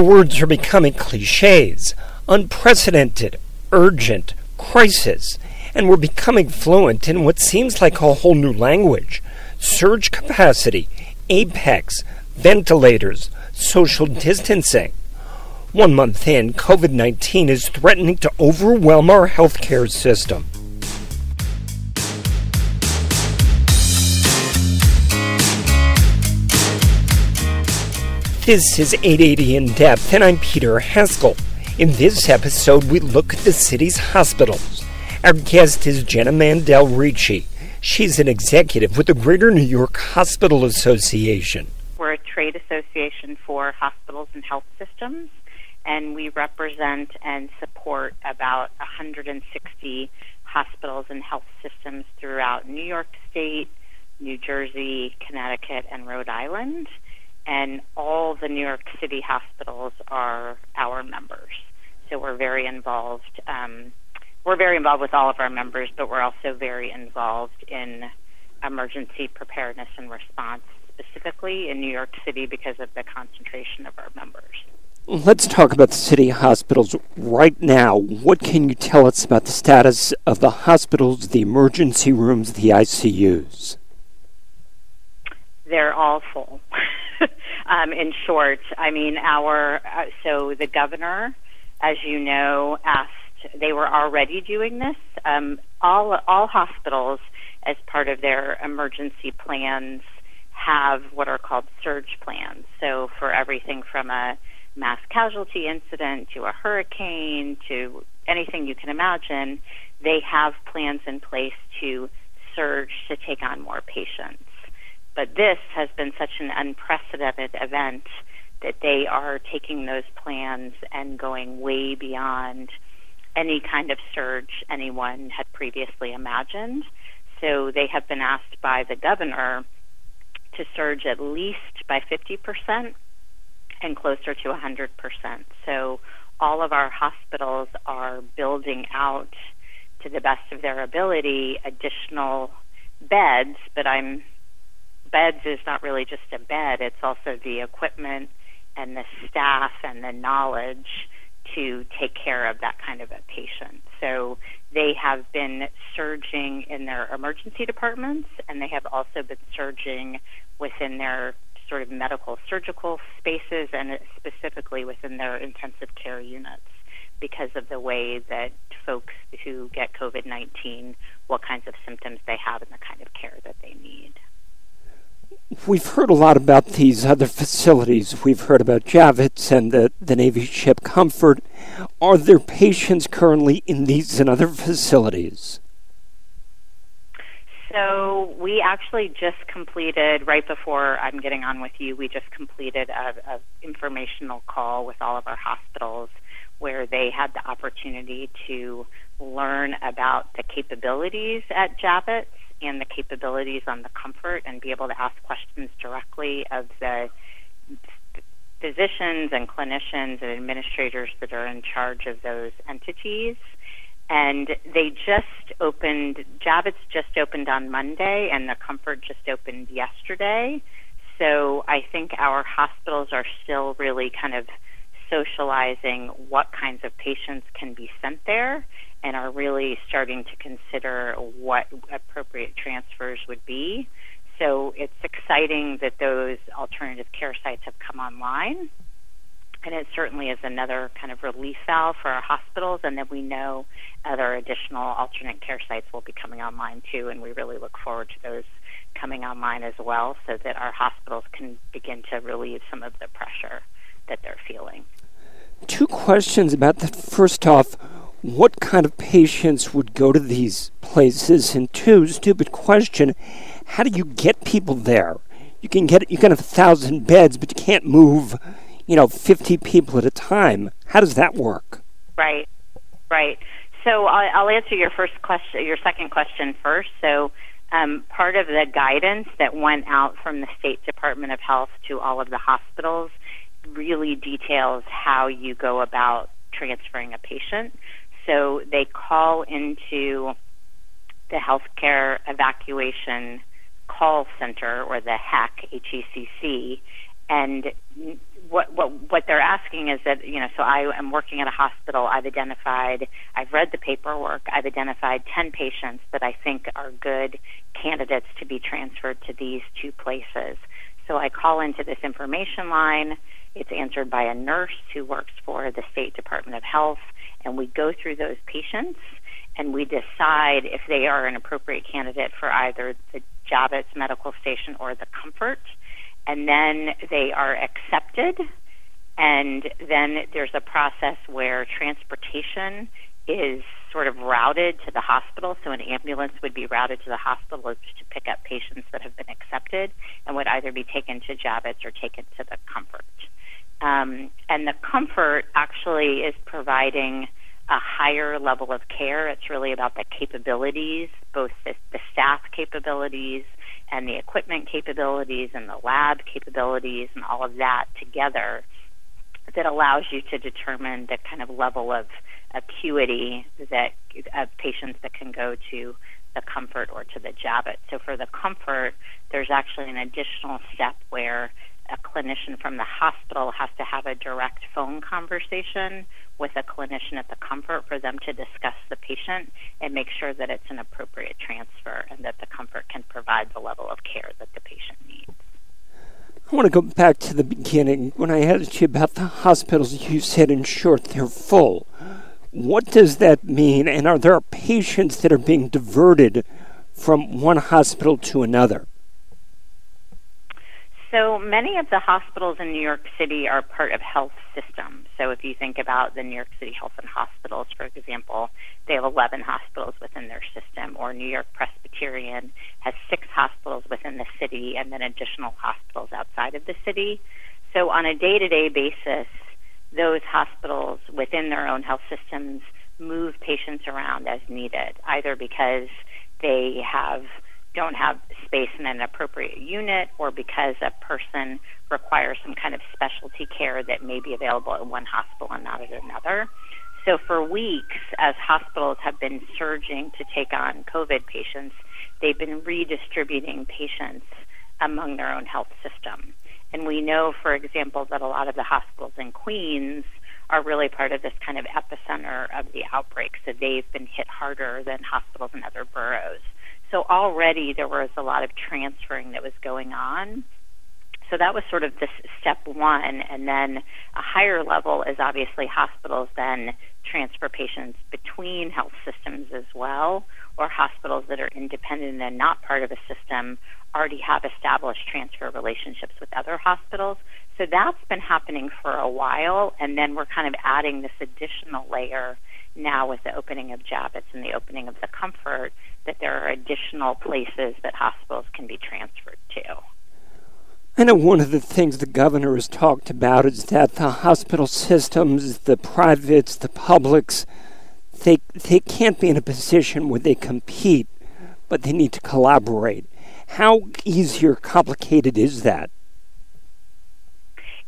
The words are becoming cliches unprecedented, urgent, crisis, and we're becoming fluent in what seems like a whole new language surge capacity, apex, ventilators, social distancing. One month in, COVID 19 is threatening to overwhelm our healthcare system. This is 880 in depth, and I'm Peter Haskell. In this episode, we look at the city's hospitals. Our guest is Jenna Mandel Ricci. She's an executive with the Greater New York Hospital Association. We're a trade association for hospitals and health systems, and we represent and support about 160 hospitals and health systems throughout New York State, New Jersey, Connecticut, and Rhode Island and all the New York City hospitals are our members. So we're very involved. Um, we're very involved with all of our members, but we're also very involved in emergency preparedness and response, specifically in New York City because of the concentration of our members. Let's talk about the city hospitals right now. What can you tell us about the status of the hospitals, the emergency rooms, the ICUs? They're all full. um, in short, I mean, our uh, so the governor, as you know, asked. They were already doing this. Um, all all hospitals, as part of their emergency plans, have what are called surge plans. So for everything from a mass casualty incident to a hurricane to anything you can imagine, they have plans in place to surge to take on more patients. But this has been such an unprecedented event that they are taking those plans and going way beyond any kind of surge anyone had previously imagined. So they have been asked by the governor to surge at least by 50% and closer to 100%. So all of our hospitals are building out to the best of their ability additional beds, but I'm beds is not really just a bed, it's also the equipment and the staff and the knowledge to take care of that kind of a patient. So they have been surging in their emergency departments and they have also been surging within their sort of medical surgical spaces and specifically within their intensive care units because of the way that folks who get COVID 19, what kinds of symptoms they have and the kind of care that they need. We've heard a lot about these other facilities. We've heard about Javits and the, the Navy ship Comfort. Are there patients currently in these and other facilities? So we actually just completed right before I'm getting on with you. We just completed a, informational call with all of our hospitals where they had the opportunity to learn about the capabilities at Javits and the capabilities on the comfort and be able to ask questions directly of the physicians and clinicians and administrators that are in charge of those entities. And they just opened, Javits just opened on Monday, and the Comfort just opened yesterday. So I think our hospitals are still really kind of socializing what kinds of patients can be sent there and are really starting to consider what appropriate transfers would be. So it's exciting that those alternative care sites have come online. and it certainly is another kind of relief valve for our hospitals. And then we know other additional alternate care sites will be coming online too, and we really look forward to those coming online as well, so that our hospitals can begin to relieve some of the pressure that they're feeling. Two questions about that. First off, what kind of patients would go to these places? And two, stupid question, how do you get people there? You can get you can have a thousand beds, but you can't move you know, 50 people at a time. How does that work? Right, right. So I'll, I'll answer your first question, your second question first. So um, part of the guidance that went out from the State Department of Health to all of the hospitals really details how you go about transferring a patient. So they call into the healthcare evacuation call center or the HEC, H-E-C-C, and what what what they're asking is that you know so I am working at a hospital. I've identified I've read the paperwork. I've identified 10 patients that I think are good candidates to be transferred to these two places. So I call into this information line. It's answered by a nurse who works for the State Department of Health and we go through those patients and we decide if they are an appropriate candidate for either the Javits Medical Station or the Comfort and then they are accepted, and then there's a process where transportation is sort of routed to the hospital. So an ambulance would be routed to the hospital to pick up patients that have been accepted and would either be taken to Javits or taken to the Comfort. Um, and the Comfort actually is providing a higher level of care. It's really about the capabilities, both the, the staff capabilities and the equipment capabilities and the lab capabilities and all of that together that allows you to determine the kind of level of acuity that of patients that can go to the comfort or to the Javits. So for the comfort, there's actually an additional step where a clinician from the hospital has to have a direct phone conversation with a clinician at the comfort for them to discuss the patient and make sure that it's an appropriate transfer and that the comfort can provide the level of care that the patient needs. I want to go back to the beginning. When I asked you about the hospitals, you said in short they're full. What does that mean? And are there patients that are being diverted from one hospital to another? So many of the hospitals in New York City are part of health systems. So if you think about the New York City Health and Hospitals, for example, they have 11 hospitals within their system, or New York Presbyterian has six hospitals within the city and then additional hospitals outside of the city. So on a day to day basis, those hospitals within their own health systems move patients around as needed, either because they have don't have space in an appropriate unit or because a person requires some kind of specialty care that may be available at one hospital and not at another. So for weeks, as hospitals have been surging to take on COVID patients, they've been redistributing patients among their own health system. And we know, for example, that a lot of the hospitals in Queens are really part of this kind of epicenter of the outbreak. So they've been hit harder than hospitals in other boroughs. So already there was a lot of transferring that was going on. So that was sort of this step one. And then a higher level is obviously hospitals then transfer patients between health systems as well, or hospitals that are independent and not part of a system already have established transfer relationships with other hospitals. So that's been happening for a while, and then we're kind of adding this additional layer now with the opening of Javits and the opening of the Comfort that there are additional places that hospitals can be transferred to. I know one of the things the governor has talked about is that the hospital systems, the privates, the publics, they they can't be in a position where they compete, but they need to collaborate. How easy or complicated is that?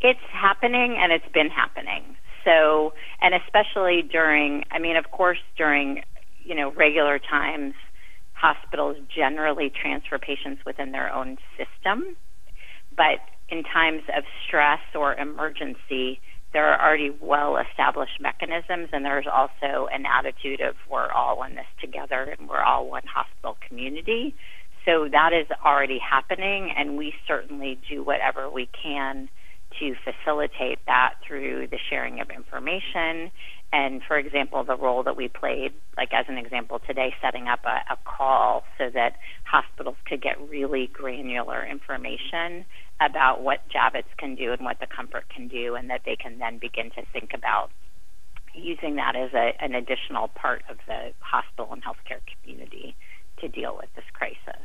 It's happening and it's been happening. So, and especially during, I mean, of course, during, you know, regular times, hospitals generally transfer patients within their own system. But in times of stress or emergency, there are already well established mechanisms, and there's also an attitude of we're all in this together and we're all one hospital community. So that is already happening, and we certainly do whatever we can to facilitate that through the sharing of information. And for example, the role that we played, like as an example today, setting up a, a call so that hospitals could get really granular information about what Javits can do and what the comfort can do, and that they can then begin to think about using that as a, an additional part of the hospital and healthcare community to deal with this crisis.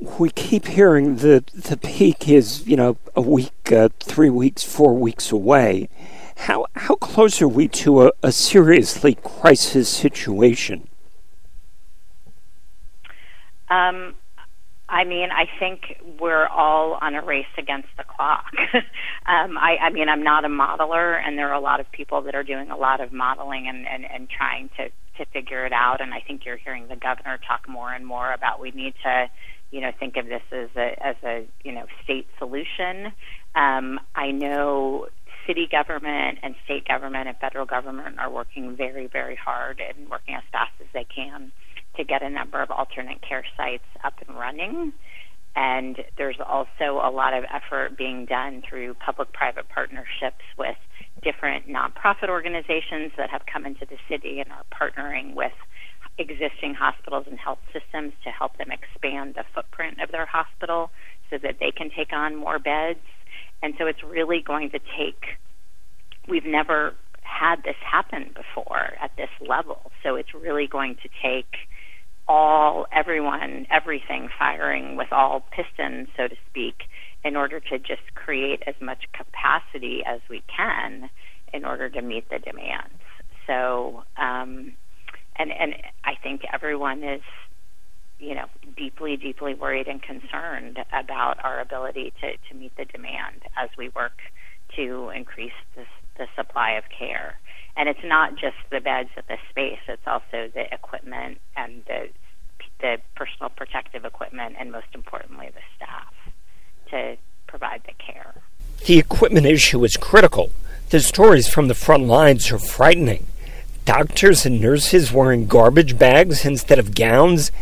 We keep hearing that the peak is, you know, a week, uh, three weeks, four weeks away. How how close are we to a, a seriously crisis situation? Um, I mean, I think we're all on a race against the clock. um, I, I mean, I'm not a modeler, and there are a lot of people that are doing a lot of modeling and, and, and trying to, to figure it out. And I think you're hearing the governor talk more and more about we need to, you know, think of this as a as a you know state solution. Um, I know city government and state government and federal government are working very, very hard and working as fast as they can to get a number of alternate care sites up and running. And there's also a lot of effort being done through public private partnerships with different nonprofit organizations that have come into the city and are partnering with existing hospitals and health systems to help them expand the footprint of their hospital so that they can take on more beds. And so it's really going to take, we've never had this happen before at this level. So it's really going to take all, everyone, everything firing with all pistons, so to speak, in order to just create as much capacity as we can in order to meet the demands. So, um, and and I think everyone is, you know, deeply, deeply worried and concerned about our ability to, to meet the demand as we work to increase this, the supply of care. And it's not just the beds at the space; it's also the equipment and the the personal protective equipment, and most importantly, the staff to provide the care. The equipment issue is critical. The stories from the front lines are frightening. Doctors and nurses wearing garbage bags instead of gowns?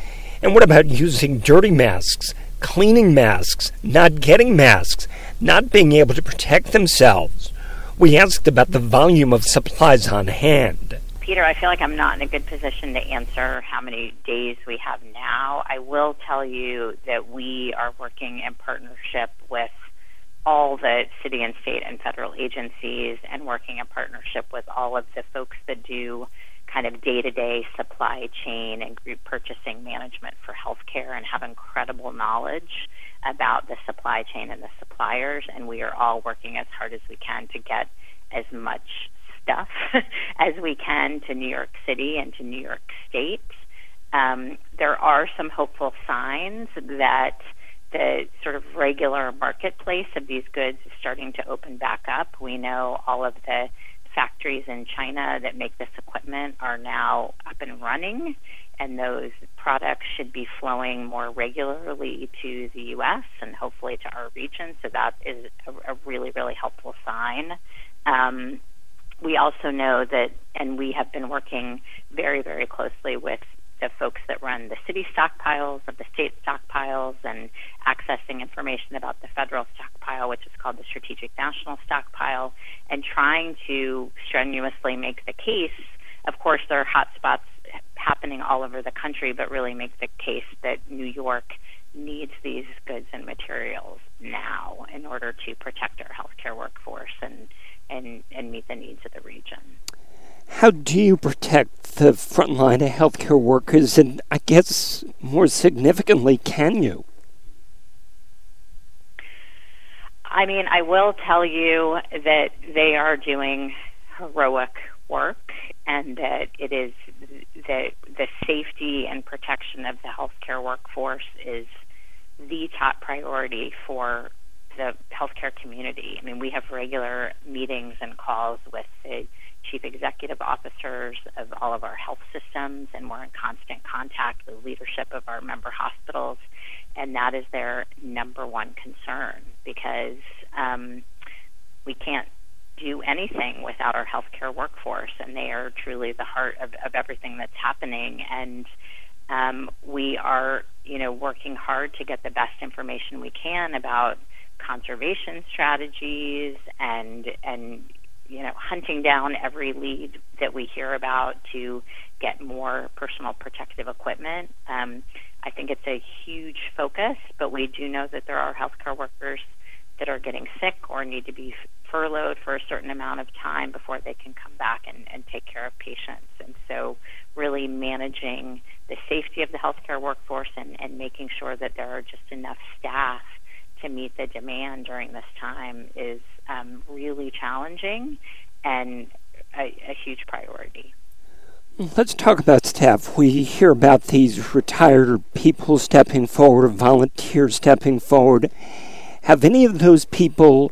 And what about using dirty masks, cleaning masks, not getting masks, not being able to protect themselves? We asked about the volume of supplies on hand. Peter, I feel like I'm not in a good position to answer how many days we have now. I will tell you that we are working in partnership with all the city and state and federal agencies and working in partnership with all of the folks that do kind of day to day supply chain and group purchasing management for healthcare and have incredible knowledge about the supply chain and the suppliers. And we are all working as hard as we can to get as much stuff as we can to New York City and to New York State. Um, there are some hopeful signs that the sort of regular marketplace of these goods is starting to open back up. We know all of the factories in China that make this equipment are now up and running, and those products should be flowing more regularly to the U.S. and hopefully to our region. So that is a, a really, really helpful sign. Um, we also know that, and we have been working very, very closely with the folks that run the city stockpiles of the state stockpiles and accessing information about the federal stockpile, which is called the Strategic National Stockpile, and trying to strenuously make the case. Of course, there are hot spots happening all over the country, but really make the case that New York needs these goods and materials now in order to protect our healthcare workforce and and, and meet the needs of the region. How do you protect the frontline of healthcare workers, and I guess more significantly, can you? I mean, I will tell you that they are doing heroic work, and that it is the the safety and protection of the healthcare workforce is the top priority for the healthcare community. I mean, we have regular meetings and calls with the chief executive officers of all of our health systems, and we're in constant contact with leadership of our member hospitals, and that is their number one concern because um, we can't do anything without our healthcare workforce, and they are truly the heart of, of everything that's happening. And um, we are, you know, working hard to get the best information we can about conservation strategies and and you know hunting down every lead that we hear about to get more personal protective equipment. Um, I think it's a huge focus, but we do know that there are healthcare workers that are getting sick or need to be furloughed for a certain amount of time before they can come back and, and take care of patients. And so, really managing the safety of the healthcare workforce and, and making sure that there are just enough staff to meet the demand during this time is um, really challenging and a, a huge priority. Let's talk about staff. We hear about these retired people stepping forward, volunteers stepping forward. Have any of those people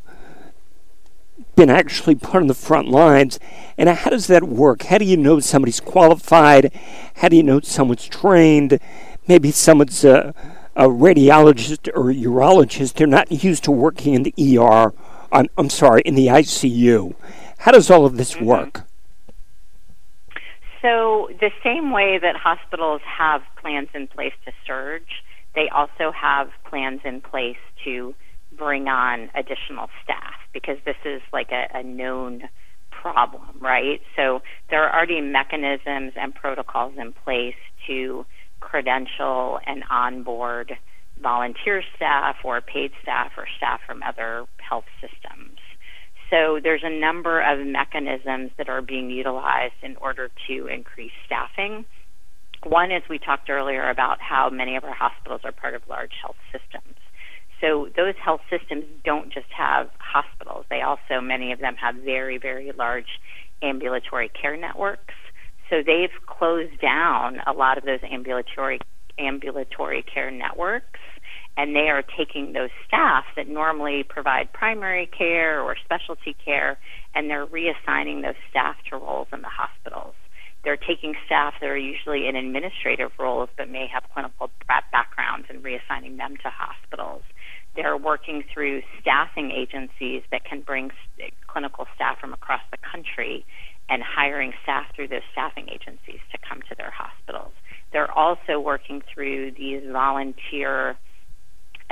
been actually put on the front lines? And how does that work? How do you know somebody's qualified? How do you know someone's trained? Maybe someone's a, a radiologist or a urologist. They're not used to working in the ER. I'm, I'm sorry, in the ICU. How does all of this mm-hmm. work? So, the same way that hospitals have plans in place to surge, they also have plans in place to bring on additional staff because this is like a, a known problem, right? So, there are already mechanisms and protocols in place to credential and onboard volunteer staff or paid staff or staff from other health systems. So there's a number of mechanisms that are being utilized in order to increase staffing. One is we talked earlier about how many of our hospitals are part of large health systems. So those health systems don't just have hospitals. They also, many of them have very, very large ambulatory care networks. So they've closed down a lot of those ambulatory ambulatory care networks and they are taking those staff that normally provide primary care or specialty care and they're reassigning those staff to roles in the hospitals. They're taking staff that are usually in administrative roles but may have clinical backgrounds and reassigning them to hospitals. They're working through staffing agencies that can bring clinical staff from across the country and hiring staff through those staffing agencies to come to their hospitals. They're also working through these volunteer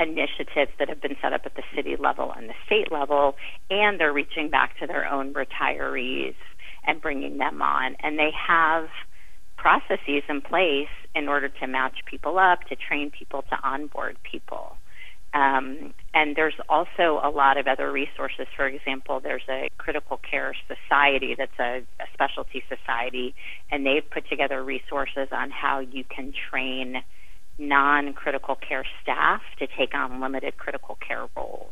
initiatives that have been set up at the city level and the state level, and they're reaching back to their own retirees and bringing them on. And they have processes in place in order to match people up, to train people, to onboard people. Um, and there's also a lot of other resources. For example, there's a critical care society that's a, a specialty society, and they've put together resources on how you can train non critical care staff to take on limited critical care roles.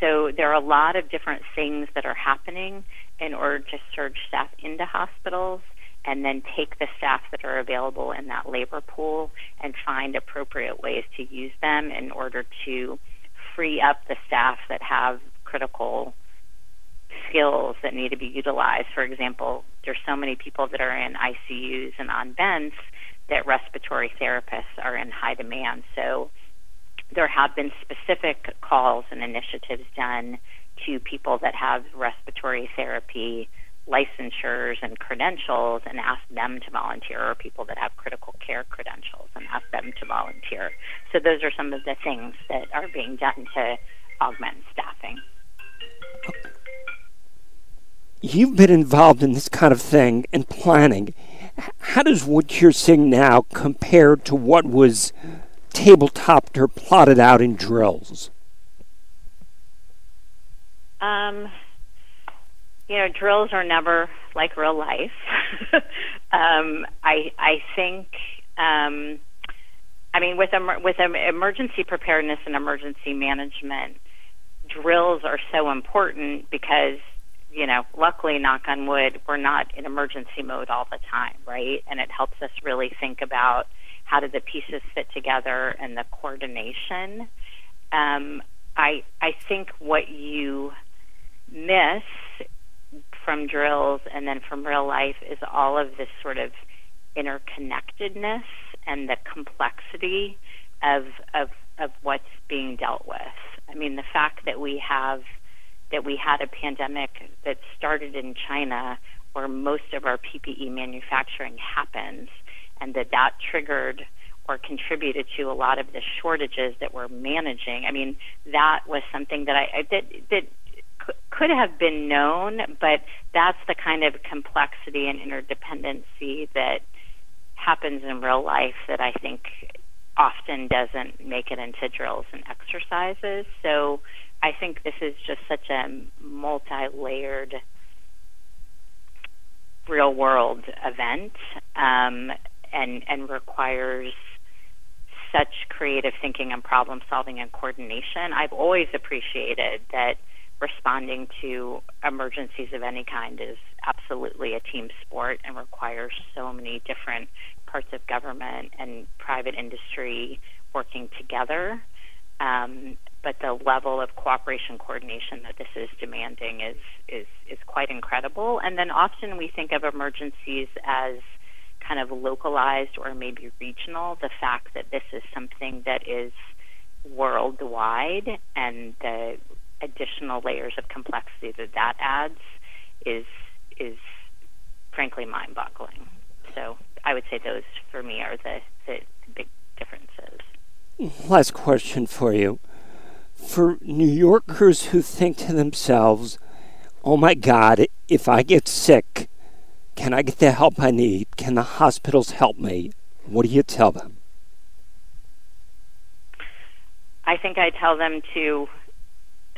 So there are a lot of different things that are happening in order to surge staff into hospitals and then take the staff that are available in that labor pool and find appropriate ways to use them in order to free up the staff that have critical skills that need to be utilized. For example, there's so many people that are in ICUs and on vents that respiratory therapists are in high demand. So there have been specific calls and initiatives done to people that have respiratory therapy licensures and credentials and ask them to volunteer, or people that have critical care credentials and ask them to volunteer. So those are some of the things that are being done to augment staffing. You've been involved in this kind of thing and planning. How does what you're seeing now compare to what was tabletopped or plotted out in drills? Um, you know, drills are never like real life. um, I I think. Um, I mean, with with em- emergency preparedness and emergency management, drills are so important because you know, luckily, knock on wood, we're not in emergency mode all the time, right? And it helps us really think about how do the pieces fit together and the coordination. Um, I I think what you miss from drills and then from real life is all of this sort of interconnectedness and the complexity of of of what's being dealt with. I mean, the fact that we have that we had a pandemic that started in China where most of our PPE manufacturing happens and that that triggered or contributed to a lot of the shortages that we're managing. I mean, that was something that I that that could have been known, but that's the kind of complexity and interdependency that happens in real life that I think often doesn't make it into drills and exercises. So I think this is just such a multi-layered real world event um, and and requires such creative thinking and problem solving and coordination. I've always appreciated that responding to emergencies of any kind is absolutely a team sport and requires so many different parts of government and private industry working together. Um, but the level of cooperation coordination that this is demanding is, is is quite incredible. And then often we think of emergencies as kind of localized or maybe regional. The fact that this is something that is worldwide and the additional layers of complexity that that adds is is frankly mind-boggling. So I would say those for me are the, the big differences. Last question for you. For New Yorkers who think to themselves, oh my God, if I get sick, can I get the help I need? Can the hospitals help me? What do you tell them? I think I tell them to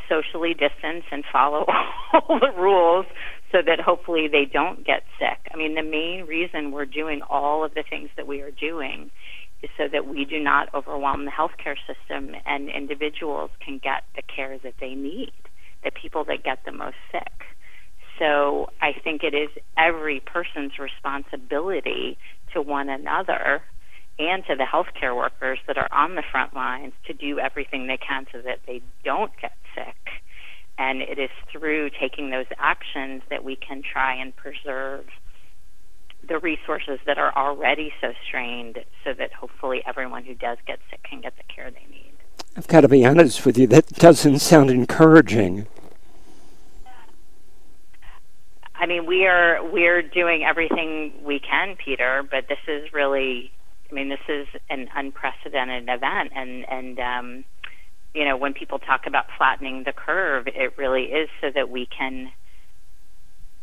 socially distance and follow all the rules so that hopefully they don't get sick. I mean, the main reason we're doing all of the things that we are doing so that we do not overwhelm the healthcare system and individuals can get the care that they need, the people that get the most sick. So I think it is every person's responsibility to one another and to the healthcare workers that are on the front lines to do everything they can so that they don't get sick. And it is through taking those actions that we can try and preserve the resources that are already so strained so that hopefully everyone who does get sick can get the care they need. I've got to be honest with you, that doesn't sound encouraging. I mean, we are we're doing everything we can, Peter, but this is really I mean, this is an unprecedented event, and and um, you know, when people talk about flattening the curve, it really is so that we can,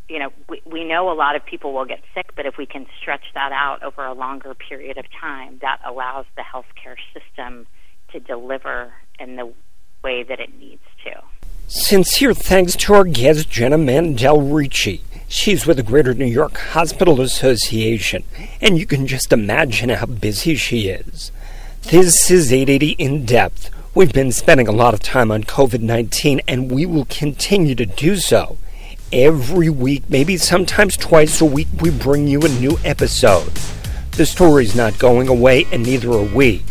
you know, we, we know a lot of people will get sick, but if we can stretch that out over a longer period of time, that allows the healthcare system to deliver in the way that it needs to. Sincere thanks to our guest, Jenna Mandel Ricci. She's with the Greater New York Hospital Association, and you can just imagine how busy she is. This is 880 In Depth. We've been spending a lot of time on COVID 19, and we will continue to do so. Every week, maybe sometimes twice a week, we bring you a new episode. The story's not going away, and neither are we.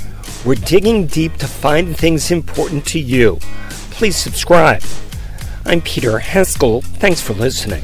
We're digging deep to find things important to you please subscribe. I'm Peter Haskell. Thanks for listening.